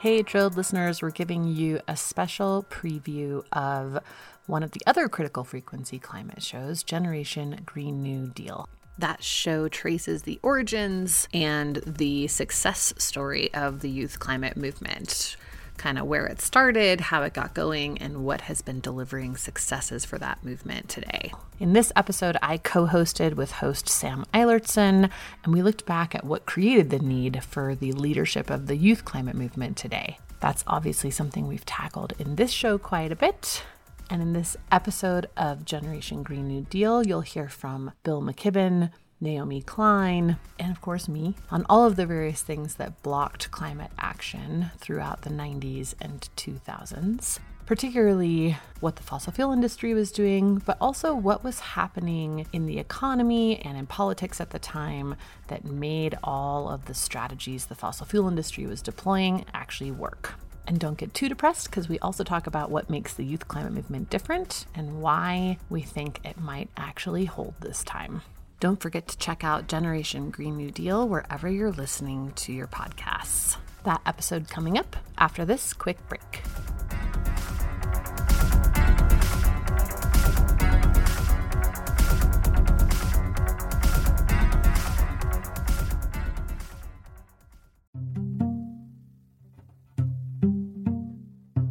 Hey, Drilled listeners, we're giving you a special preview of one of the other critical frequency climate shows, Generation Green New Deal. That show traces the origins and the success story of the youth climate movement kind of where it started, how it got going, and what has been delivering successes for that movement today. In this episode, I co hosted with host Sam Eilertson, and we looked back at what created the need for the leadership of the youth climate movement today. That's obviously something we've tackled in this show quite a bit. And in this episode of Generation Green New Deal, you'll hear from Bill McKibben, Naomi Klein, and of course me, on all of the various things that blocked climate action throughout the 90s and 2000s, particularly what the fossil fuel industry was doing, but also what was happening in the economy and in politics at the time that made all of the strategies the fossil fuel industry was deploying actually work. And don't get too depressed because we also talk about what makes the youth climate movement different and why we think it might actually hold this time. Don't forget to check out Generation Green New Deal wherever you're listening to your podcasts. That episode coming up after this quick break.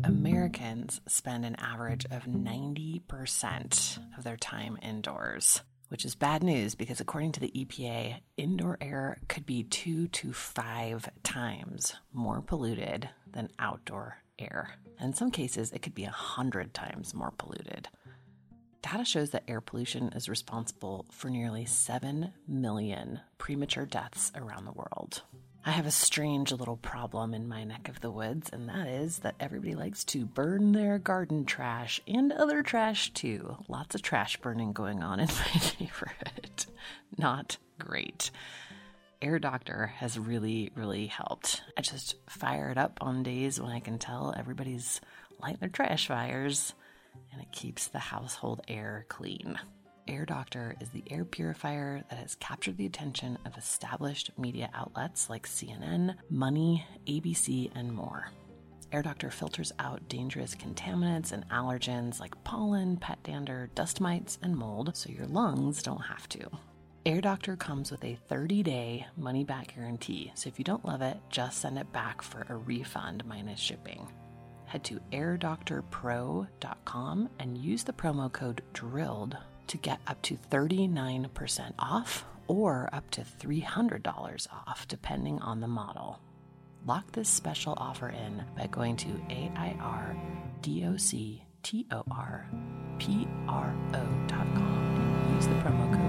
Americans spend an average of 90% of their time indoors which is bad news because according to the EPA, indoor air could be two to five times more polluted than outdoor air. In some cases, it could be a hundred times more polluted. Data shows that air pollution is responsible for nearly 7 million premature deaths around the world. I have a strange little problem in my neck of the woods, and that is that everybody likes to burn their garden trash and other trash too. Lots of trash burning going on in my neighborhood. Not great. Air Doctor has really, really helped. I just fire it up on days when I can tell everybody's lighting their trash fires, and it keeps the household air clean. Air Doctor is the air purifier that has captured the attention of established media outlets like CNN, Money, ABC, and more. Air Doctor filters out dangerous contaminants and allergens like pollen, pet dander, dust mites, and mold so your lungs don't have to. Air Doctor comes with a 30 day money back guarantee, so if you don't love it, just send it back for a refund minus shipping. Head to airdoctorpro.com and use the promo code DRILLED to get up to 39% off or up to $300 off, depending on the model. Lock this special offer in by going to AIRDOCTORPRO.com and use the promo code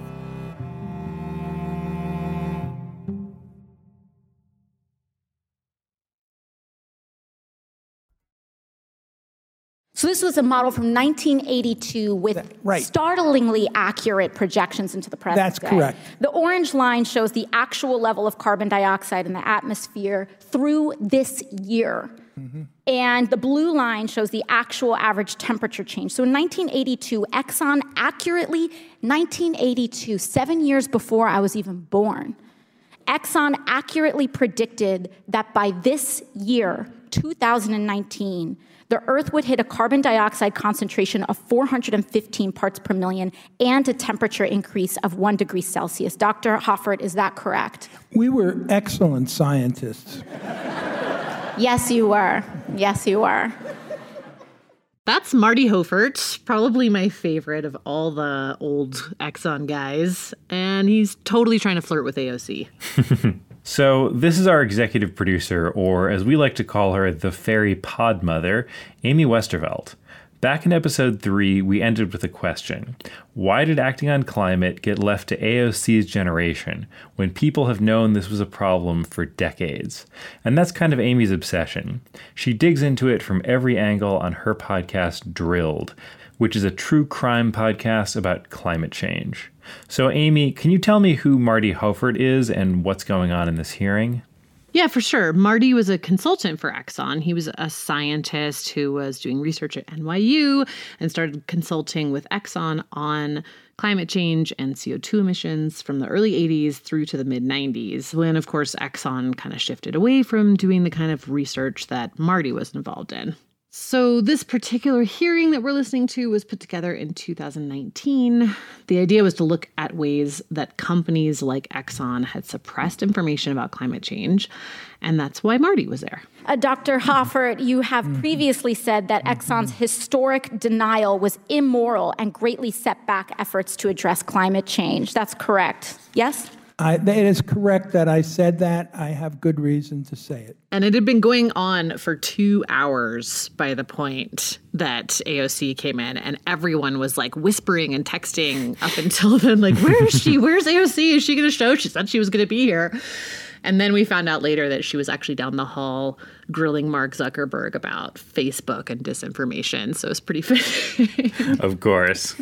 So this was a model from 1982 with that, right. startlingly accurate projections into the present That's day. correct. The orange line shows the actual level of carbon dioxide in the atmosphere through this year. Mm-hmm. And the blue line shows the actual average temperature change. So in 1982, Exxon accurately, 1982, seven years before I was even born, Exxon accurately predicted that by this year, 2019, the Earth would hit a carbon dioxide concentration of 415 parts per million and a temperature increase of one degree Celsius. Dr. Hoffert, is that correct? We were excellent scientists. yes, you were. Yes, you were. That's Marty Hoffert, probably my favorite of all the old Exxon guys, and he's totally trying to flirt with AOC. So, this is our executive producer, or as we like to call her, the fairy pod mother, Amy Westervelt. Back in episode 3, we ended with a question Why did acting on climate get left to AOC's generation when people have known this was a problem for decades? And that's kind of Amy's obsession. She digs into it from every angle on her podcast, Drilled, which is a true crime podcast about climate change. So, Amy, can you tell me who Marty Hoffert is and what's going on in this hearing? Yeah, for sure. Marty was a consultant for Exxon. He was a scientist who was doing research at NYU and started consulting with Exxon on climate change and CO2 emissions from the early 80s through to the mid 90s, when, of course, Exxon kind of shifted away from doing the kind of research that Marty was involved in. So, this particular hearing that we're listening to was put together in 2019. The idea was to look at ways that companies like Exxon had suppressed information about climate change, and that's why Marty was there. Uh, Dr. Hoffert, you have mm-hmm. previously said that Exxon's historic denial was immoral and greatly set back efforts to address climate change. That's correct. Yes? I, it is correct that I said that. I have good reason to say it. And it had been going on for two hours by the point that AOC came in, and everyone was like whispering and texting up until then, like, where is she? Where's AOC? Is she going to show? She said she was going to be here. And then we found out later that she was actually down the hall grilling Mark Zuckerberg about Facebook and disinformation. So it's pretty fitting. of course.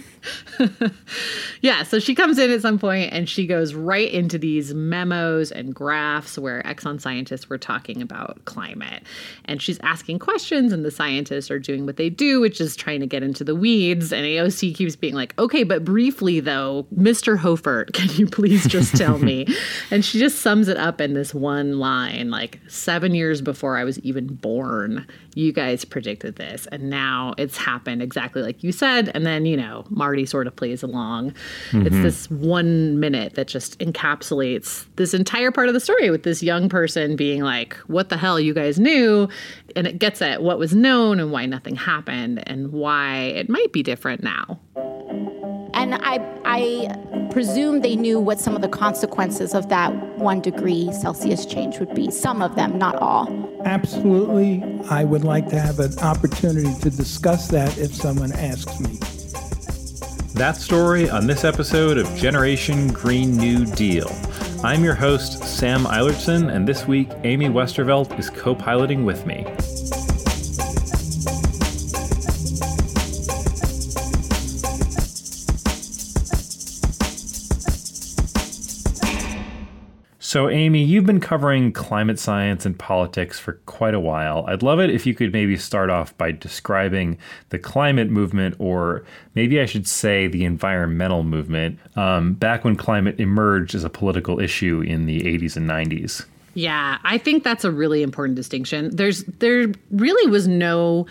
yeah, so she comes in at some point and she goes right into these memos and graphs where Exxon scientists were talking about climate. And she's asking questions, and the scientists are doing what they do, which is trying to get into the weeds. And AOC keeps being like, okay, but briefly though, Mr. Hoffert, can you please just tell me? and she just sums it up in this one line like, seven years before I was even born, you guys predicted this. And now it's happened exactly like you said. And then, you know, Marty sort of plays along. Mm-hmm. It's this one minute that just encapsulates this entire part of the story with this young person being like, what the hell you guys knew? And it gets at what was known and why nothing happened and why it might be different now. And I, I presume they knew what some of the consequences of that one degree Celsius change would be. Some of them, not all. Absolutely. I would like to have an opportunity to discuss that if someone asks me. That story on this episode of Generation Green New Deal. I'm your host, Sam Eilertson, and this week, Amy Westervelt is co piloting with me. So, Amy, you've been covering climate science and politics for quite a while. I'd love it if you could maybe start off by describing the climate movement, or maybe I should say the environmental movement, um, back when climate emerged as a political issue in the 80s and 90s. Yeah, I think that's a really important distinction. There's there really was no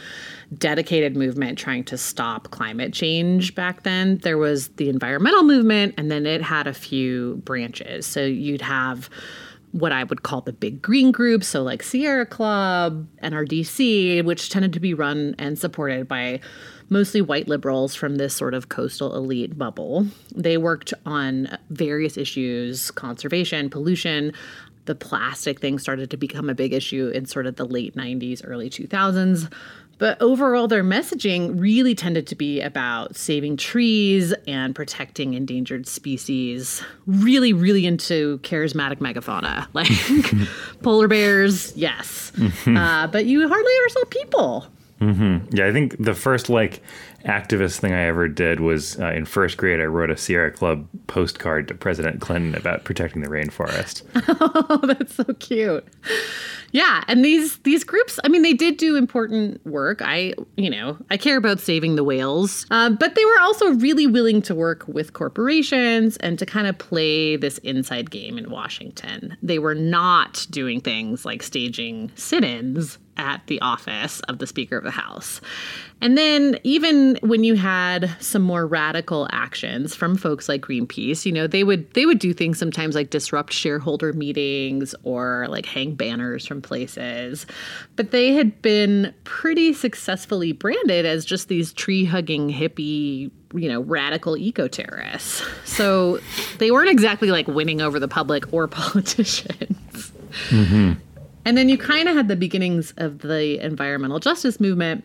dedicated movement trying to stop climate change back then. There was the environmental movement, and then it had a few branches. So you'd have what I would call the big green groups, so like Sierra Club, NRDC, which tended to be run and supported by mostly white liberals from this sort of coastal elite bubble. They worked on various issues conservation, pollution. The plastic thing started to become a big issue in sort of the late 90s, early 2000s. But overall, their messaging really tended to be about saving trees and protecting endangered species. Really, really into charismatic megafauna, like polar bears, yes. uh, but you hardly ever saw people. Mm-hmm. Yeah, I think the first like activist thing I ever did was uh, in first grade. I wrote a Sierra Club postcard to President Clinton about protecting the rainforest. oh, that's so cute. Yeah, and these these groups, I mean, they did do important work. I, you know, I care about saving the whales, um, but they were also really willing to work with corporations and to kind of play this inside game in Washington. They were not doing things like staging sit-ins at the office of the Speaker of the House. And then, even when you had some more radical actions from folks like Greenpeace, you know, they would they would do things sometimes like disrupt shareholder meetings or like hang banners from places. But they had been pretty successfully branded as just these tree hugging hippie you know, radical eco terrorists. So they weren't exactly like winning over the public or politicians. Mm-hmm. And then you kind of had the beginnings of the environmental justice movement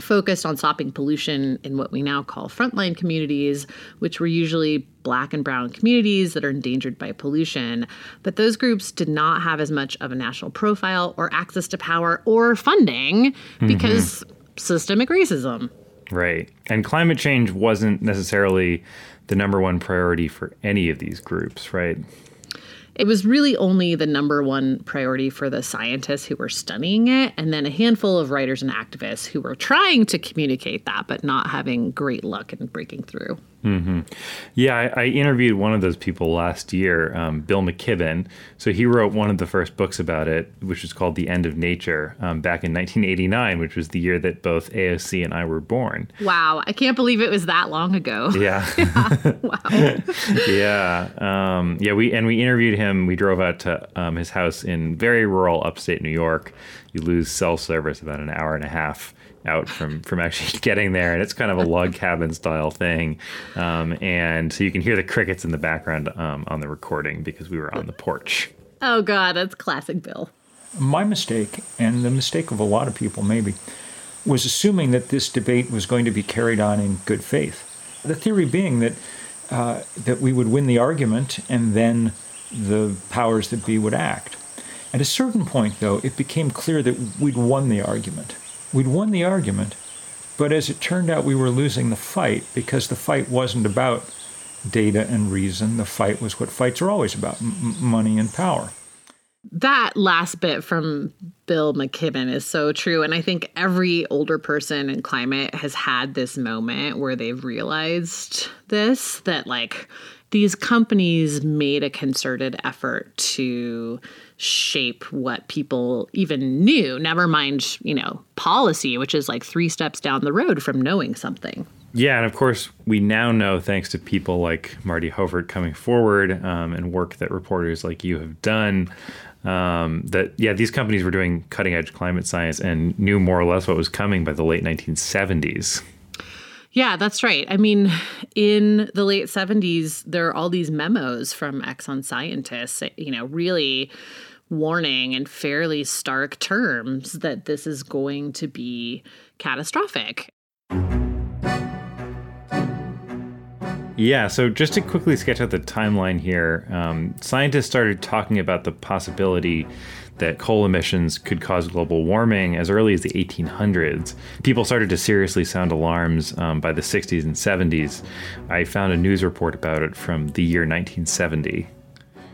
focused on stopping pollution in what we now call frontline communities, which were usually black and brown communities that are endangered by pollution. But those groups did not have as much of a national profile or access to power or funding mm-hmm. because systemic racism. Right. And climate change wasn't necessarily the number one priority for any of these groups, right? It was really only the number one priority for the scientists who were studying it, and then a handful of writers and activists who were trying to communicate that, but not having great luck in breaking through. Mm-hmm. Yeah, I, I, interviewed one of those people last year, um, Bill McKibben. So he wrote one of the first books about it, which was called The End of Nature, um, back in 1989, which was the year that both AOC and I were born. Wow, I can't believe it was that long ago. Yeah. yeah. wow. yeah. Um, yeah. We and we interviewed him. We drove out to um, his house in very rural upstate New York. You lose cell service about an hour and a half out from from actually getting there, and it's kind of a log cabin style thing. Um, and so you can hear the crickets in the background um, on the recording because we were on the porch. Oh God, that's classic Bill. My mistake, and the mistake of a lot of people maybe, was assuming that this debate was going to be carried on in good faith. The theory being that uh, that we would win the argument, and then the powers that be would act. At a certain point, though, it became clear that we'd won the argument We'd won the argument, but as it turned out, we were losing the fight because the fight wasn't about data and reason. The fight was what fights are always about m- money and power. That last bit from Bill McKibben is so true. And I think every older person in climate has had this moment where they've realized this that, like, these companies made a concerted effort to shape what people even knew, never mind, you know, policy, which is like three steps down the road from knowing something. Yeah, and of course, we now know, thanks to people like Marty Hoffert coming forward um, and work that reporters like you have done, um, that, yeah, these companies were doing cutting edge climate science and knew more or less what was coming by the late 1970s. Yeah, that's right. I mean, in the late 70s, there are all these memos from Exxon scientists, you know, really warning in fairly stark terms that this is going to be catastrophic. Yeah, so just to quickly sketch out the timeline here, um, scientists started talking about the possibility that coal emissions could cause global warming as early as the 1800s. People started to seriously sound alarms um, by the 60s and 70s. I found a news report about it from the year 1970.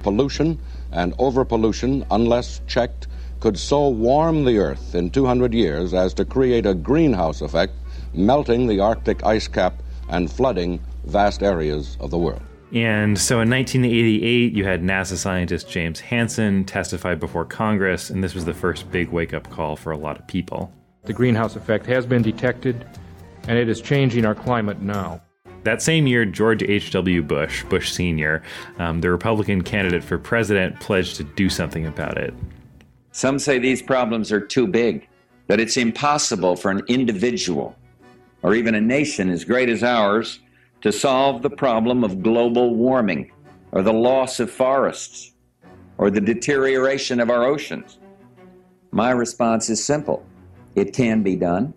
Pollution and overpollution, unless checked, could so warm the Earth in 200 years as to create a greenhouse effect, melting the Arctic ice cap and flooding vast areas of the world. And so in 1988, you had NASA scientist James Hansen testify before Congress, and this was the first big wake up call for a lot of people. The greenhouse effect has been detected, and it is changing our climate now. That same year, George H.W. Bush, Bush Sr., um, the Republican candidate for president, pledged to do something about it. Some say these problems are too big, that it's impossible for an individual or even a nation as great as ours to solve the problem of global warming or the loss of forests or the deterioration of our oceans? My response is simple it can be done,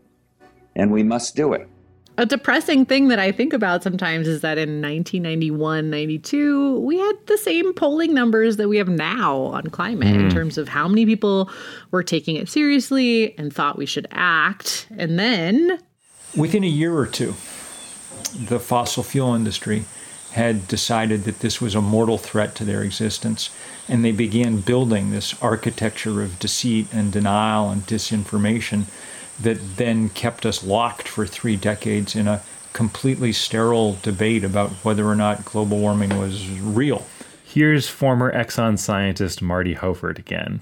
and we must do it. A depressing thing that I think about sometimes is that in 1991, 92, we had the same polling numbers that we have now on climate mm. in terms of how many people were taking it seriously and thought we should act. And then. Within a year or two, the fossil fuel industry had decided that this was a mortal threat to their existence. And they began building this architecture of deceit and denial and disinformation that then kept us locked for three decades in a completely sterile debate about whether or not global warming was real. Here's former Exxon scientist Marty Hoffert again.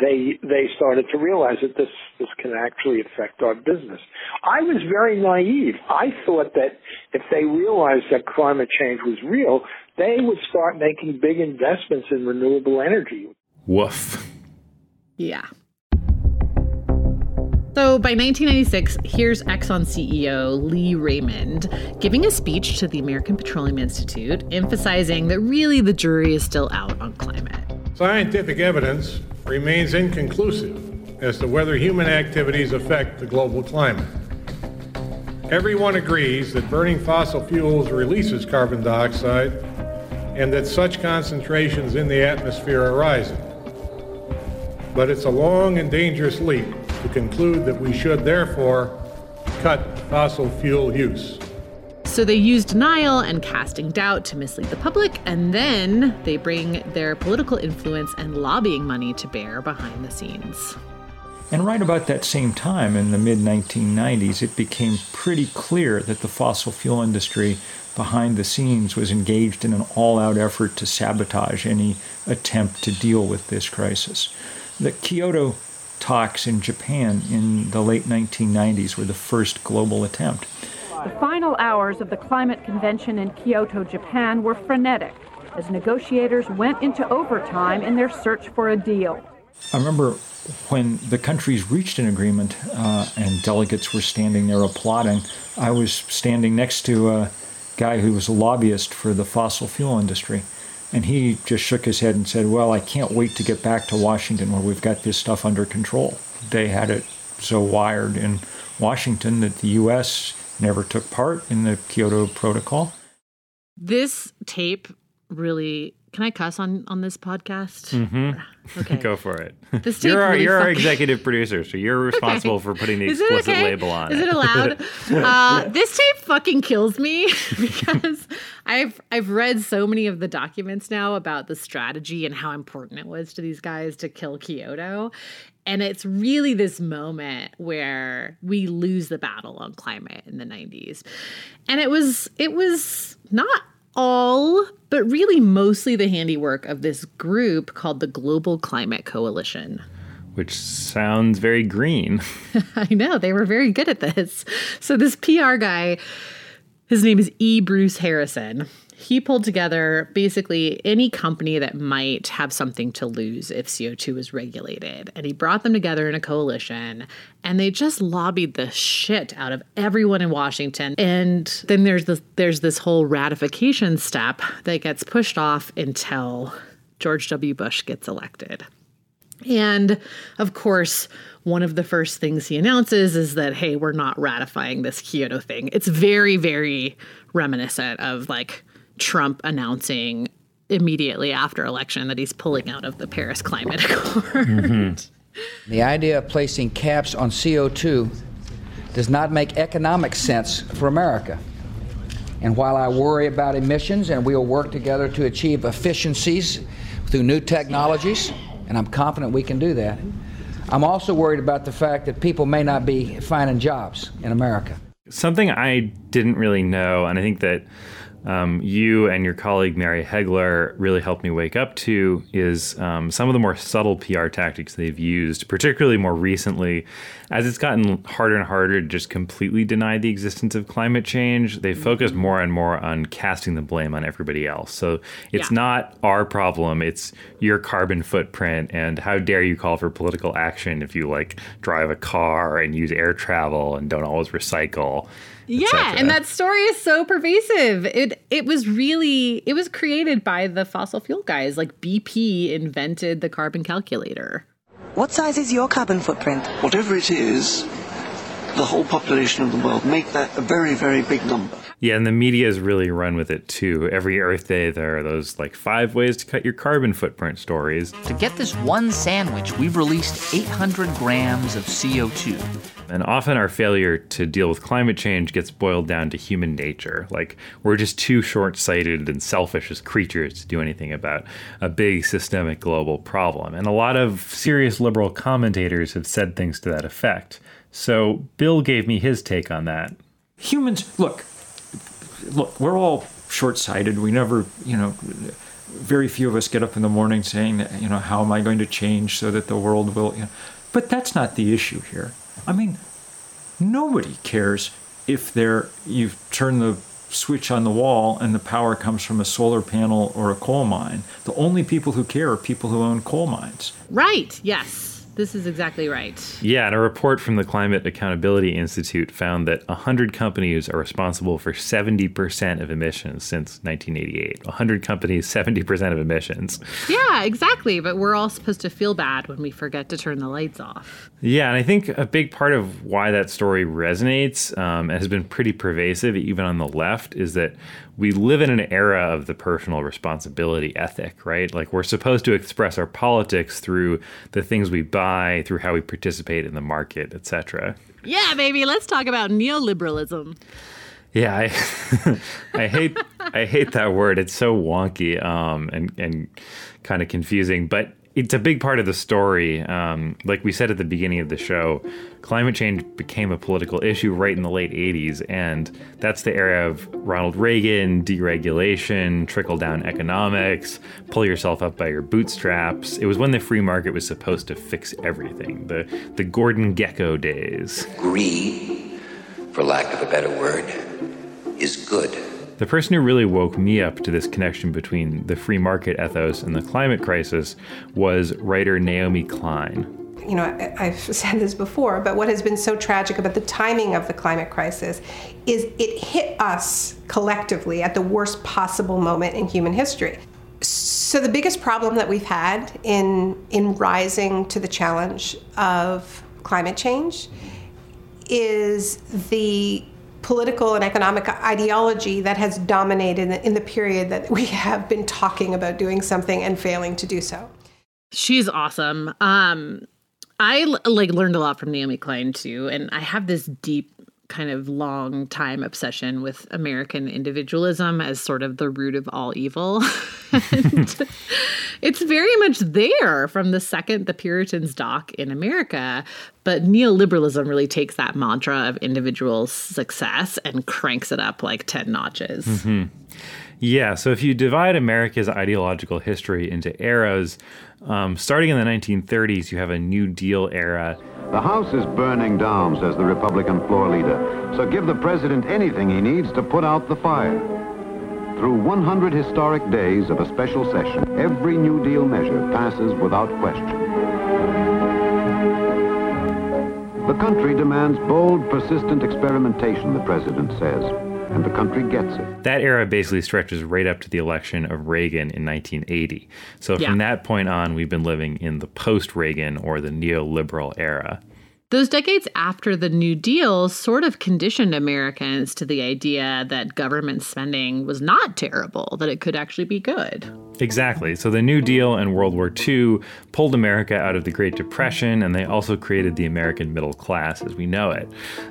They they started to realize that this this can actually affect our business. I was very naive. I thought that if they realized that climate change was real, they would start making big investments in renewable energy. Woof. Yeah. So by 1996, here's Exxon CEO Lee Raymond giving a speech to the American Petroleum Institute, emphasizing that really the jury is still out on climate. Scientific evidence remains inconclusive as to whether human activities affect the global climate. Everyone agrees that burning fossil fuels releases carbon dioxide and that such concentrations in the atmosphere are rising. But it's a long and dangerous leap to conclude that we should therefore cut fossil fuel use. So they use denial and casting doubt to mislead the public, and then they bring their political influence and lobbying money to bear behind the scenes. And right about that same time, in the mid 1990s, it became pretty clear that the fossil fuel industry behind the scenes was engaged in an all out effort to sabotage any attempt to deal with this crisis. The Kyoto talks in Japan in the late 1990s were the first global attempt. The final hours of the climate convention in Kyoto, Japan were frenetic as negotiators went into overtime in their search for a deal. I remember when the countries reached an agreement uh, and delegates were standing there applauding, I was standing next to a guy who was a lobbyist for the fossil fuel industry. And he just shook his head and said, Well, I can't wait to get back to Washington where we've got this stuff under control. They had it so wired in Washington that the U.S. never took part in the Kyoto Protocol. This tape really can I cuss on on this podcast? Mm-hmm. Okay, go for it. you're our really you're our executive producer, so you're responsible okay. for putting the explicit okay? label on Is it. Is it allowed? uh, this tape fucking kills me because I've I've read so many of the documents now about the strategy and how important it was to these guys to kill Kyoto. And it's really this moment where we lose the battle on climate in the 90s. And it was it was not all, but really mostly the handiwork of this group called the Global Climate Coalition. Which sounds very green. I know, they were very good at this. So, this PR guy, his name is E. Bruce Harrison he pulled together basically any company that might have something to lose if CO2 is regulated. And he brought them together in a coalition and they just lobbied the shit out of everyone in Washington. And then there's this there's this whole ratification step that gets pushed off until George W. Bush gets elected. And of course, one of the first things he announces is that, hey, we're not ratifying this Kyoto thing. It's very, very reminiscent of like Trump announcing immediately after election that he's pulling out of the Paris Climate Accord. Mm-hmm. The idea of placing caps on CO2 does not make economic sense for America. And while I worry about emissions and we will work together to achieve efficiencies through new technologies, and I'm confident we can do that, I'm also worried about the fact that people may not be finding jobs in America. Something I didn't really know, and I think that um, you and your colleague Mary Heglar really helped me wake up to is um, some of the more subtle PR tactics they've used, particularly more recently, as it's gotten harder and harder to just completely deny the existence of climate change. They focus mm-hmm. more and more on casting the blame on everybody else. So it's yeah. not our problem; it's your carbon footprint. And how dare you call for political action if you like drive a car and use air travel and don't always recycle? Yeah, and that story is so pervasive. It it was really it was created by the fossil fuel guys. Like BP invented the carbon calculator. What size is your carbon footprint? Whatever it is, the whole population of the world, make that a very, very big number. Yeah, and the media is really run with it too. Every Earth Day, there are those like five ways to cut your carbon footprint stories. To get this one sandwich, we've released 800 grams of CO2. And often our failure to deal with climate change gets boiled down to human nature. Like, we're just too short sighted and selfish as creatures to do anything about a big systemic global problem. And a lot of serious liberal commentators have said things to that effect. So, Bill gave me his take on that. Humans, look, look, we're all short-sighted. We never, you know, very few of us get up in the morning saying you know, how am I going to change so that the world will, you know, but that's not the issue here. I mean, nobody cares if there you turn the switch on the wall and the power comes from a solar panel or a coal mine. The only people who care are people who own coal mines. Right. Yes. This is exactly right. Yeah, and a report from the Climate Accountability Institute found that 100 companies are responsible for 70% of emissions since 1988. 100 companies, 70% of emissions. Yeah, exactly. But we're all supposed to feel bad when we forget to turn the lights off. Yeah, and I think a big part of why that story resonates um, and has been pretty pervasive, even on the left, is that we live in an era of the personal responsibility ethic, right? Like we're supposed to express our politics through the things we buy, through how we participate in the market, etc. Yeah, baby, let's talk about neoliberalism. Yeah, I, I hate I hate that word. It's so wonky um, and and kind of confusing, but it's a big part of the story. Um, like we said at the beginning of the show, climate change became a political issue right in the late 80s. And that's the era of Ronald Reagan, deregulation, trickle down economics, pull yourself up by your bootstraps. It was when the free market was supposed to fix everything, the, the Gordon Gekko days. Greed, for lack of a better word, is good. The person who really woke me up to this connection between the free market ethos and the climate crisis was writer Naomi Klein. You know, I've said this before, but what has been so tragic about the timing of the climate crisis is it hit us collectively at the worst possible moment in human history. So the biggest problem that we've had in in rising to the challenge of climate change is the political and economic ideology that has dominated in the period that we have been talking about doing something and failing to do so. She's awesome. Um, I like learned a lot from Naomi Klein too, and I have this deep kind of long time obsession with American individualism as sort of the root of all evil. it's very much there from the second the Puritans dock in America. But neoliberalism really takes that mantra of individual success and cranks it up like 10 notches. Mm-hmm. Yeah, so if you divide America's ideological history into eras, um, starting in the 1930s, you have a New Deal era. The House is burning down, says the Republican floor leader. So give the president anything he needs to put out the fire. Through 100 historic days of a special session, every New Deal measure passes without question. The country demands bold, persistent experimentation, the president says and the country gets it. That era basically stretches right up to the election of Reagan in 1980. So Yeah. from that point on, we've been living in the post Reagan or the neoliberal era. Those decades after the New Deal sort of conditioned Americans to the idea that government spending was not terrible, that it could actually be good. Exactly. So the New Deal and World War II pulled America out of the Great Depression, and they also created the American middle class as we know it.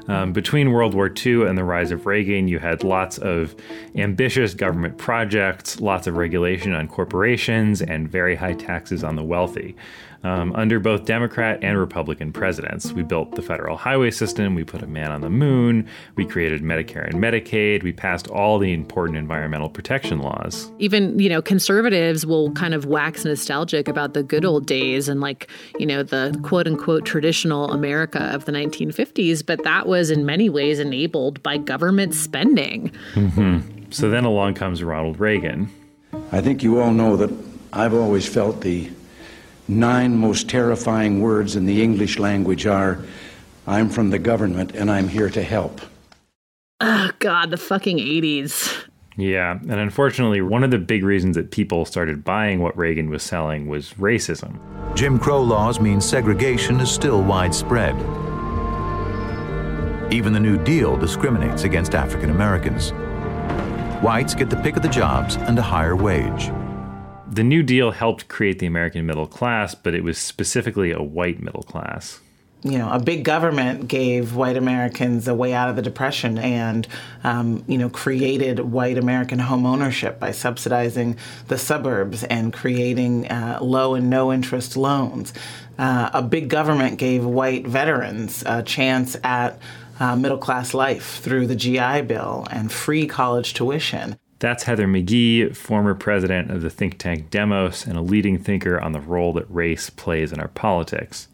Um, between World War II and the rise of Reagan, you had lots of ambitious government projects, lots of regulation on corporations, and very high taxes on the wealthy. Um, under both Democrat and Republican presidents, we built the federal highway system, we put a man on the moon, we created Medicare and Medicaid, we passed all the important environmental protection laws. Even, you know, conservatives will kind of wax nostalgic about the good old days and like, you know, the quote unquote traditional America of the 1950s, but that was in many ways enabled by government spending. hmm So then along comes Ronald Reagan. I think you all know that I've always felt the nine most terrifying words in the English language are I'm from the government and I'm here to help. Oh, God, the fucking 80s. Yeah, and unfortunately, one of the big reasons that people started buying what Reagan was selling was racism. Jim Crow laws mean segregation is still widespread. Even the New Deal discriminates against African Americans. Whites get the pick of the jobs and a higher wage. The New Deal helped create the American middle class, but it was specifically a white middle class you know, a big government gave white Americans a way out of the Depression and, um, you know, created white American home ownership by subsidizing the suburbs and creating uh, low and no interest loans. Uh, a big government gave white veterans a chance at uh, middle class life through the GI Bill and free college tuition. That's Heather McGhee, former president of the think tank Demos and a leading thinker on the role that race plays in our politics.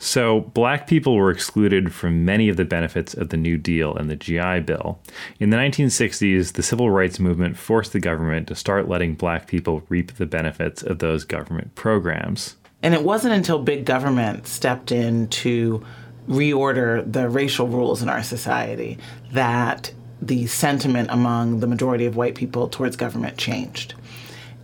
So, black people were excluded from many of the benefits of the New Deal and the GI Bill. In the 1960s, the civil rights movement forced the government to start letting black people reap the benefits of those government programs. And it wasn't until big government stepped in to reorder the racial rules in our society that the sentiment among the majority of white people towards government changed.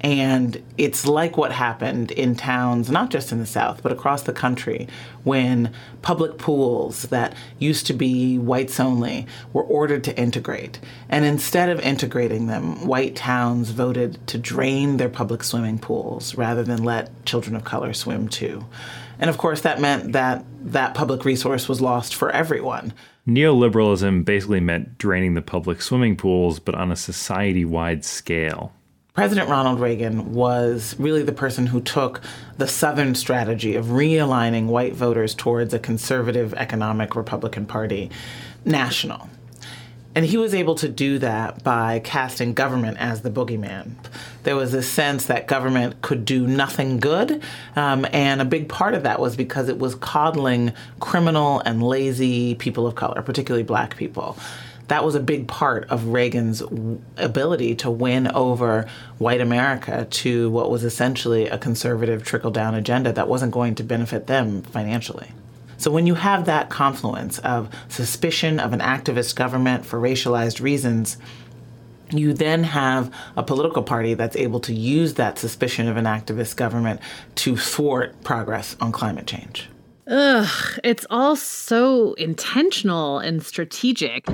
And it's like what happened in towns, not just in the South, but across the country, when public pools that used to be whites only were ordered to integrate. And instead of integrating them, white towns voted to drain their public swimming pools rather than let children of color swim too. And of course, that meant that that public resource was lost for everyone. Neoliberalism basically meant draining the public swimming pools, but on a society wide scale. President Ronald Reagan was really the person who took the Southern strategy of realigning white voters towards a conservative economic Republican Party national. And he was able to do that by casting government as the boogeyman. There was this sense that government could do nothing good, um, and a big part of that was because it was coddling criminal and lazy people of color, particularly black people. That was a big part of Reagan's ability to win over white America to what was essentially a conservative trickle down agenda that wasn't going to benefit them financially. So when you have that confluence of suspicion of an activist government for racialized reasons, you then have a political party that's able to use that suspicion of an activist government to thwart progress on climate change. Ugh, it's all so intentional and strategic.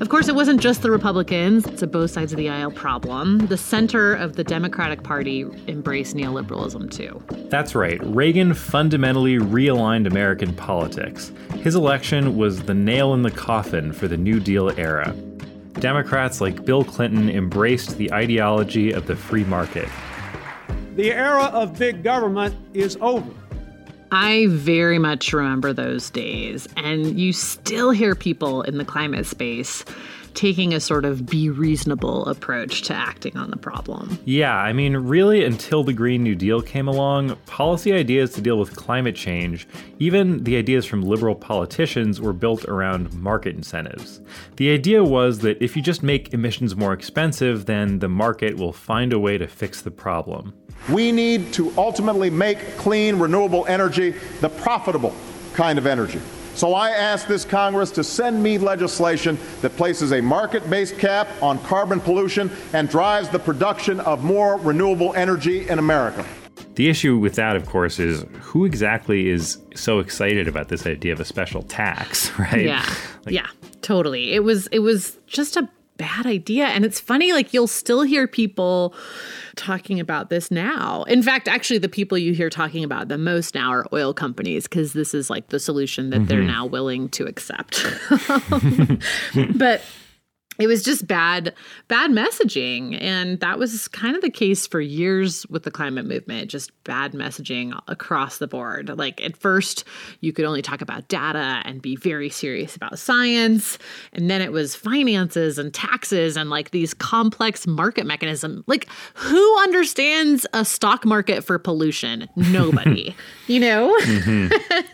Of course, it wasn't just the Republicans. It's a both sides of the aisle problem. The center of the Democratic Party embraced neoliberalism too. That's right. Reagan fundamentally realigned American politics. His election was the nail in the coffin for the New Deal era. Democrats like Bill Clinton embraced the ideology of the free market. The era of big government is over. I very much remember those days, and you still hear people in the climate space taking a sort of be reasonable approach to acting on the problem. Yeah, I mean, really, until the Green New Deal came along, policy ideas to deal with climate change, even the ideas from liberal politicians, were built around market incentives. The idea was that if you just make emissions more expensive, then the market will find a way to fix the problem. We need to ultimately make clean, renewable energy the profitable kind of energy. So I ask this Congress to send me legislation that places a market based cap on carbon pollution and drives the production of more renewable energy in America. The issue with that, of course, is who exactly is so excited about this idea of a special tax, right? Yeah. Like, yeah, totally. It was it was just a bad idea. And it's funny, like you'll still hear people talking about this now. In fact, actually, the people you hear talking about the most now are oil companies because this is like the solution that mm-hmm. they're now willing to accept. but it was just bad bad messaging. And that was kind of the case for years with the climate movement just bad messaging across the board. Like at first you could only talk about data and be very serious about science. And then it was finances and taxes and like these complex market mechanism. Like who understands a stock market for pollution? Nobody. You know? Mm-hmm.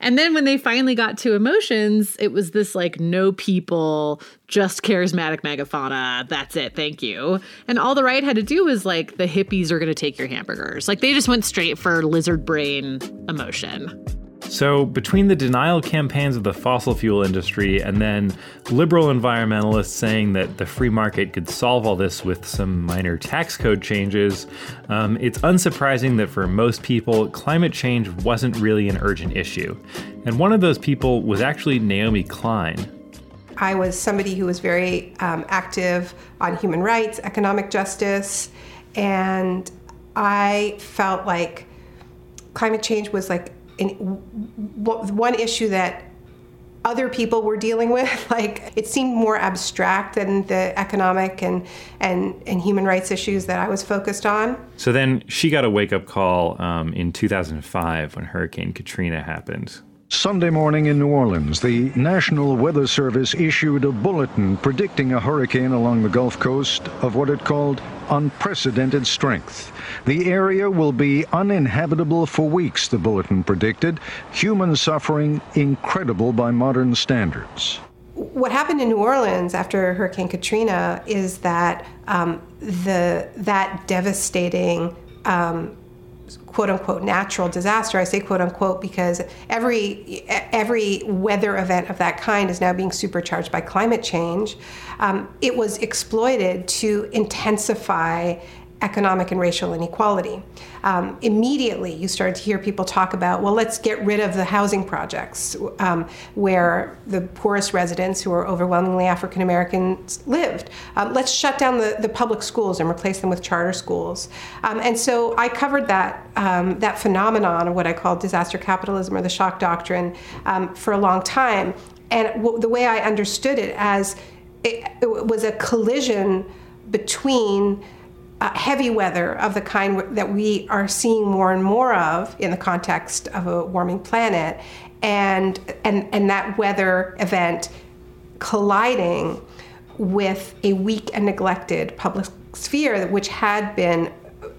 And then when they finally got to emotions, it was this like no people, just charismatic megafauna. That's it. Thank you. And all the right had to do was like the hippies are going to take your hamburgers. Like they just went straight for lizard brain emotion. So, between the denial campaigns of the fossil fuel industry and then liberal environmentalists saying that the free market could solve all this with some minor tax code changes, um, it's unsurprising that for most people, climate change wasn't really an urgent issue. And one of those people was actually Naomi Klein. I was somebody who was very um, active on human rights, economic justice, and I felt like climate change was like an, one issue that other people were dealing with. Like it seemed more abstract than the economic and, and, and human rights issues that I was focused on. So then she got a wake up call um, in 2005 when Hurricane Katrina happened. Sunday morning in New Orleans, the National Weather Service issued a bulletin predicting a hurricane along the Gulf Coast of what it called unprecedented strength. The area will be uninhabitable for weeks, the bulletin predicted, human suffering incredible by modern standards. What happened in New Orleans after Hurricane Katrina is that um, the that devastating um, quote unquote natural disaster. I say quote unquote because every every weather event of that kind is now being supercharged by climate change. Um, it was exploited to intensify economic and racial inequality. Um, immediately, you started to hear people talk about, well, let's get rid of the housing projects um, where the poorest residents, who are overwhelmingly African Americans, lived. Um, let's shut down the, the public schools and replace them with charter schools. Um, and so I covered that, um, that phenomenon of what I call disaster capitalism or the shock doctrine um, for a long time. And w- the way I understood it as it, it was a collision between uh, heavy weather of the kind that we are seeing more and more of in the context of a warming planet, and and and that weather event colliding with a weak and neglected public sphere, which had been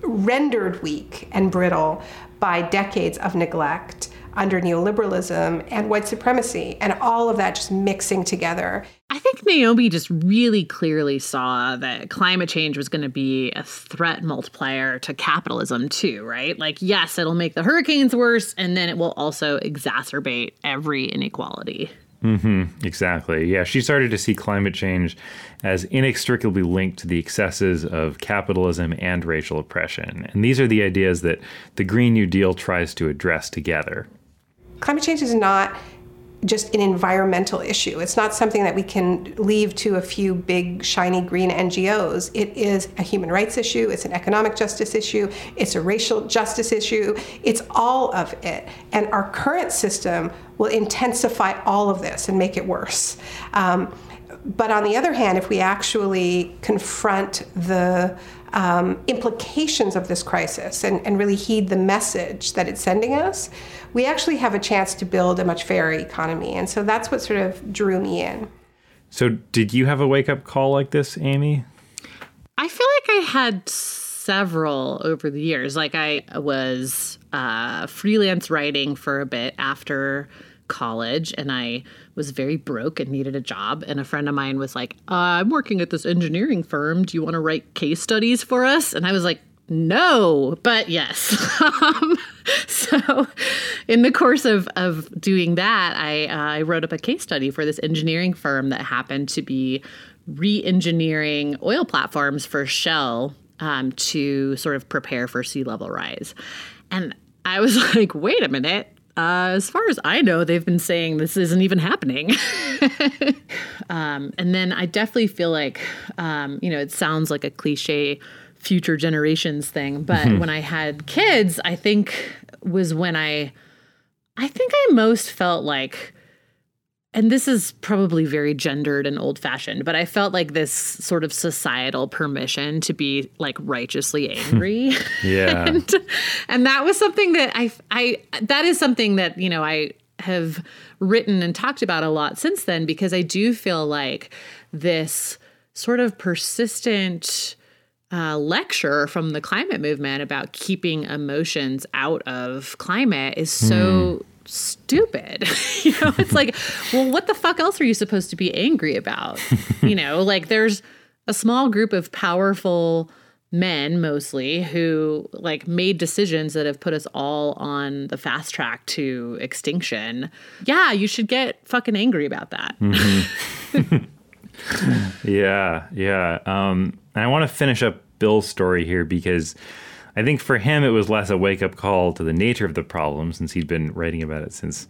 rendered weak and brittle by decades of neglect under neoliberalism and white supremacy, and all of that just mixing together. I think Naomi just really clearly saw that climate change was going to be a threat multiplier to capitalism, too, right? Like, yes, it'll make the hurricanes worse, and then it will also exacerbate every inequality. Mm-hmm, exactly. Yeah, she started to see climate change as inextricably linked to the excesses of capitalism and racial oppression. And these are the ideas that the Green New Deal tries to address together climate change is not just an environmental issue. It's not something that we can leave to a few big, shiny green NGOs. It is a human rights issue, it's an economic justice issue, it's a racial justice issue, it's all of it. And our current system will intensify all of this and make it worse. Um, but on the other hand, if we actually confront the um, implications of this crisis and, and really heed the message that it's sending us, we actually have a chance to build a much fairer economy. And so that's what sort of drew me in. So, did you have a wake up call like this, Amy? I feel like I had several over the years. Like, I was uh, freelance writing for a bit after college and I was very broke and needed a job. And a friend of mine was like, uh, I'm working at this engineering firm. Do you want to write case studies for us? And I was like, no, but yes. so, in the course of, of doing that, I, uh, I wrote up a case study for this engineering firm that happened to be re engineering oil platforms for Shell um, to sort of prepare for sea level rise. And I was like, wait a minute. Uh, as far as I know, they've been saying this isn't even happening. um, and then I definitely feel like, um, you know, it sounds like a cliche future generations thing. But mm-hmm. when I had kids, I think was when I, I think I most felt like, and this is probably very gendered and old fashioned, but I felt like this sort of societal permission to be like righteously angry. yeah. and, and that was something that I, I, that is something that, you know, I have written and talked about a lot since then because I do feel like this sort of persistent, uh, lecture from the climate movement about keeping emotions out of climate is so mm. stupid. you know, it's like, well, what the fuck else are you supposed to be angry about? you know, like there's a small group of powerful men mostly who like made decisions that have put us all on the fast track to extinction. Yeah, you should get fucking angry about that. Mm-hmm. yeah, yeah. Um, and I want to finish up Bill's story here because I think for him it was less a wake up call to the nature of the problem since he'd been writing about it since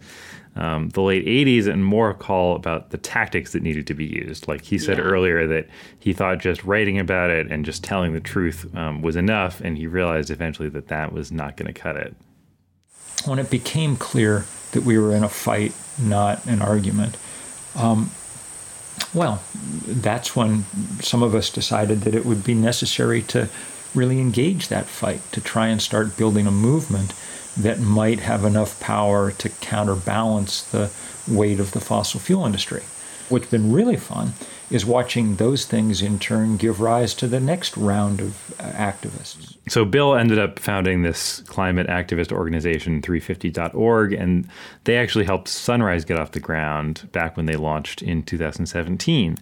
um, the late 80s and more a call about the tactics that needed to be used. Like he said yeah. earlier, that he thought just writing about it and just telling the truth um, was enough, and he realized eventually that that was not going to cut it. When it became clear that we were in a fight, not an argument, um, well, that's when some of us decided that it would be necessary to really engage that fight, to try and start building a movement that might have enough power to counterbalance the weight of the fossil fuel industry. What's been really fun is watching those things in turn give rise to the next round of uh, activists. So, Bill ended up founding this climate activist organization, 350.org, and they actually helped Sunrise get off the ground back when they launched in 2017.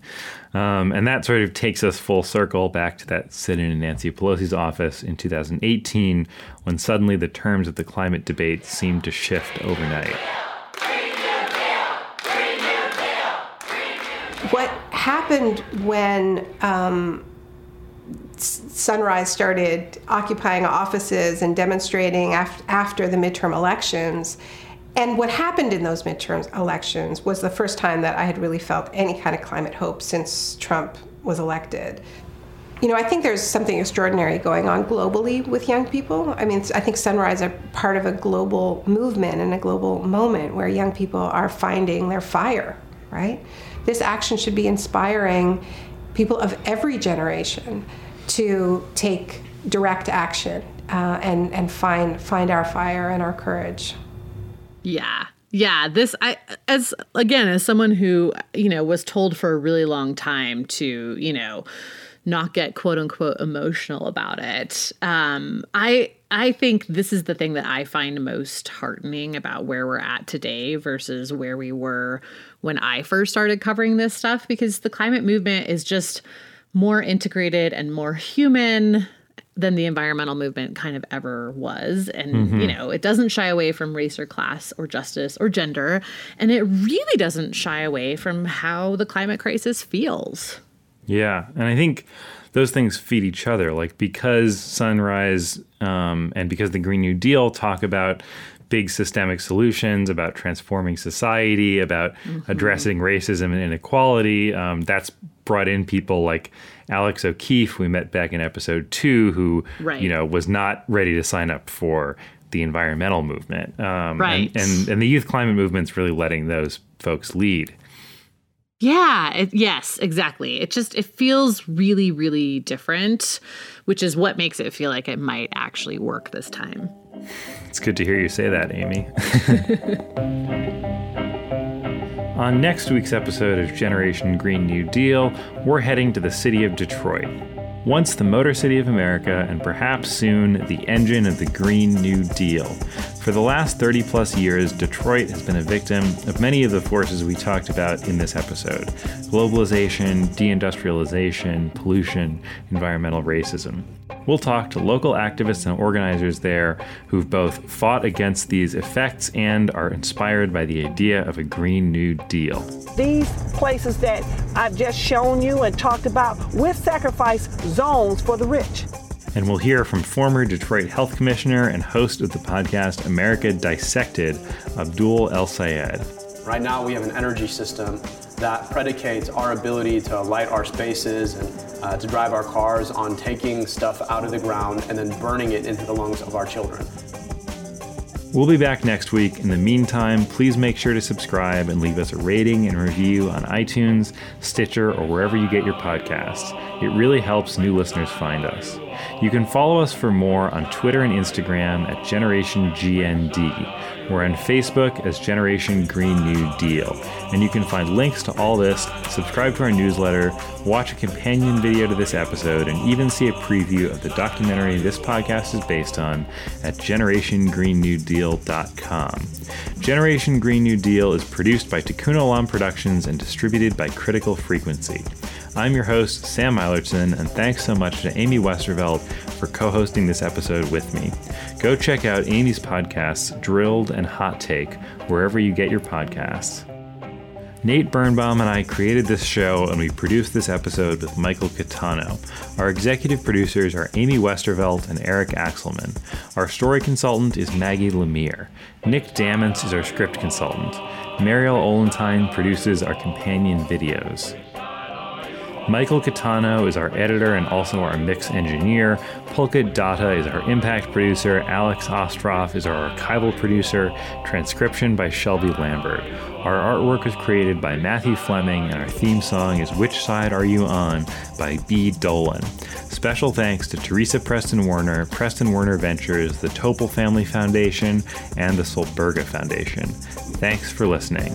Um, and that sort of takes us full circle back to that sit in in Nancy Pelosi's office in 2018 when suddenly the terms of the climate debate seemed to shift overnight. What happened when um, Sunrise started occupying offices and demonstrating af- after the midterm elections? And what happened in those midterm elections was the first time that I had really felt any kind of climate hope since Trump was elected. You know, I think there's something extraordinary going on globally with young people. I mean, I think Sunrise are part of a global movement and a global moment where young people are finding their fire, right? This action should be inspiring people of every generation to take direct action uh, and and find find our fire and our courage. Yeah. Yeah, this I as again as someone who you know was told for a really long time to, you know, not get quote unquote emotional about it. Um I I think this is the thing that I find most heartening about where we're at today versus where we were when I first started covering this stuff because the climate movement is just more integrated and more human than the environmental movement kind of ever was. And, mm-hmm. you know, it doesn't shy away from race or class or justice or gender. And it really doesn't shy away from how the climate crisis feels. Yeah. And I think those things feed each other. Like because Sunrise um, and because the Green New Deal talk about big systemic solutions about transforming society, about mm-hmm. addressing racism and inequality. Um, that's brought in people like Alex O'Keefe, we met back in episode two, who right. you know was not ready to sign up for the environmental movement. Um, right. And, and, and the youth climate movement's really letting those folks lead. Yeah, it, yes, exactly. It just it feels really really different, which is what makes it feel like it might actually work this time. It's good to hear you say that, Amy. On next week's episode of Generation Green New Deal, we're heading to the city of Detroit once the Motor City of America, and perhaps soon the engine of the Green New Deal. For the last 30 plus years, Detroit has been a victim of many of the forces we talked about in this episode globalization, deindustrialization, pollution, environmental racism. We'll talk to local activists and organizers there who've both fought against these effects and are inspired by the idea of a Green New Deal. These places that I've just shown you and talked about with sacrifice zones for the rich. And we'll hear from former Detroit Health Commissioner and host of the podcast America Dissected, Abdul El Sayed. Right now, we have an energy system that predicates our ability to light our spaces and uh, to drive our cars on taking stuff out of the ground and then burning it into the lungs of our children. We'll be back next week. In the meantime, please make sure to subscribe and leave us a rating and review on iTunes, Stitcher, or wherever you get your podcasts. It really helps new listeners find us. You can follow us for more on Twitter and Instagram at Generation GND. We're on Facebook as Generation Green New Deal. And you can find links to all this, subscribe to our newsletter, watch a companion video to this episode, and even see a preview of the documentary this podcast is based on at GenerationGreenNewDeal.com. Generation Green New Deal is produced by Tikkun Olam Productions and distributed by Critical Frequency. I'm your host, Sam Eilertson, and thanks so much to Amy Westervelt for co hosting this episode with me. Go check out Amy's podcasts, Drilled and Hot Take, wherever you get your podcasts. Nate Birnbaum and I created this show and we produced this episode with Michael Catano. Our executive producers are Amy Westervelt and Eric Axelman. Our story consultant is Maggie Lemire. Nick Damance is our script consultant. Mariel Olentine produces our companion videos. Michael Catano is our editor and also our mix engineer. Polka Data is our impact producer. Alex Ostroff is our archival producer. Transcription by Shelby Lambert. Our artwork is created by Matthew Fleming, and our theme song is Which Side Are You On by B. Dolan. Special thanks to Teresa Preston Warner, Preston Warner Ventures, the Topol Family Foundation, and the Solberga Foundation. Thanks for listening.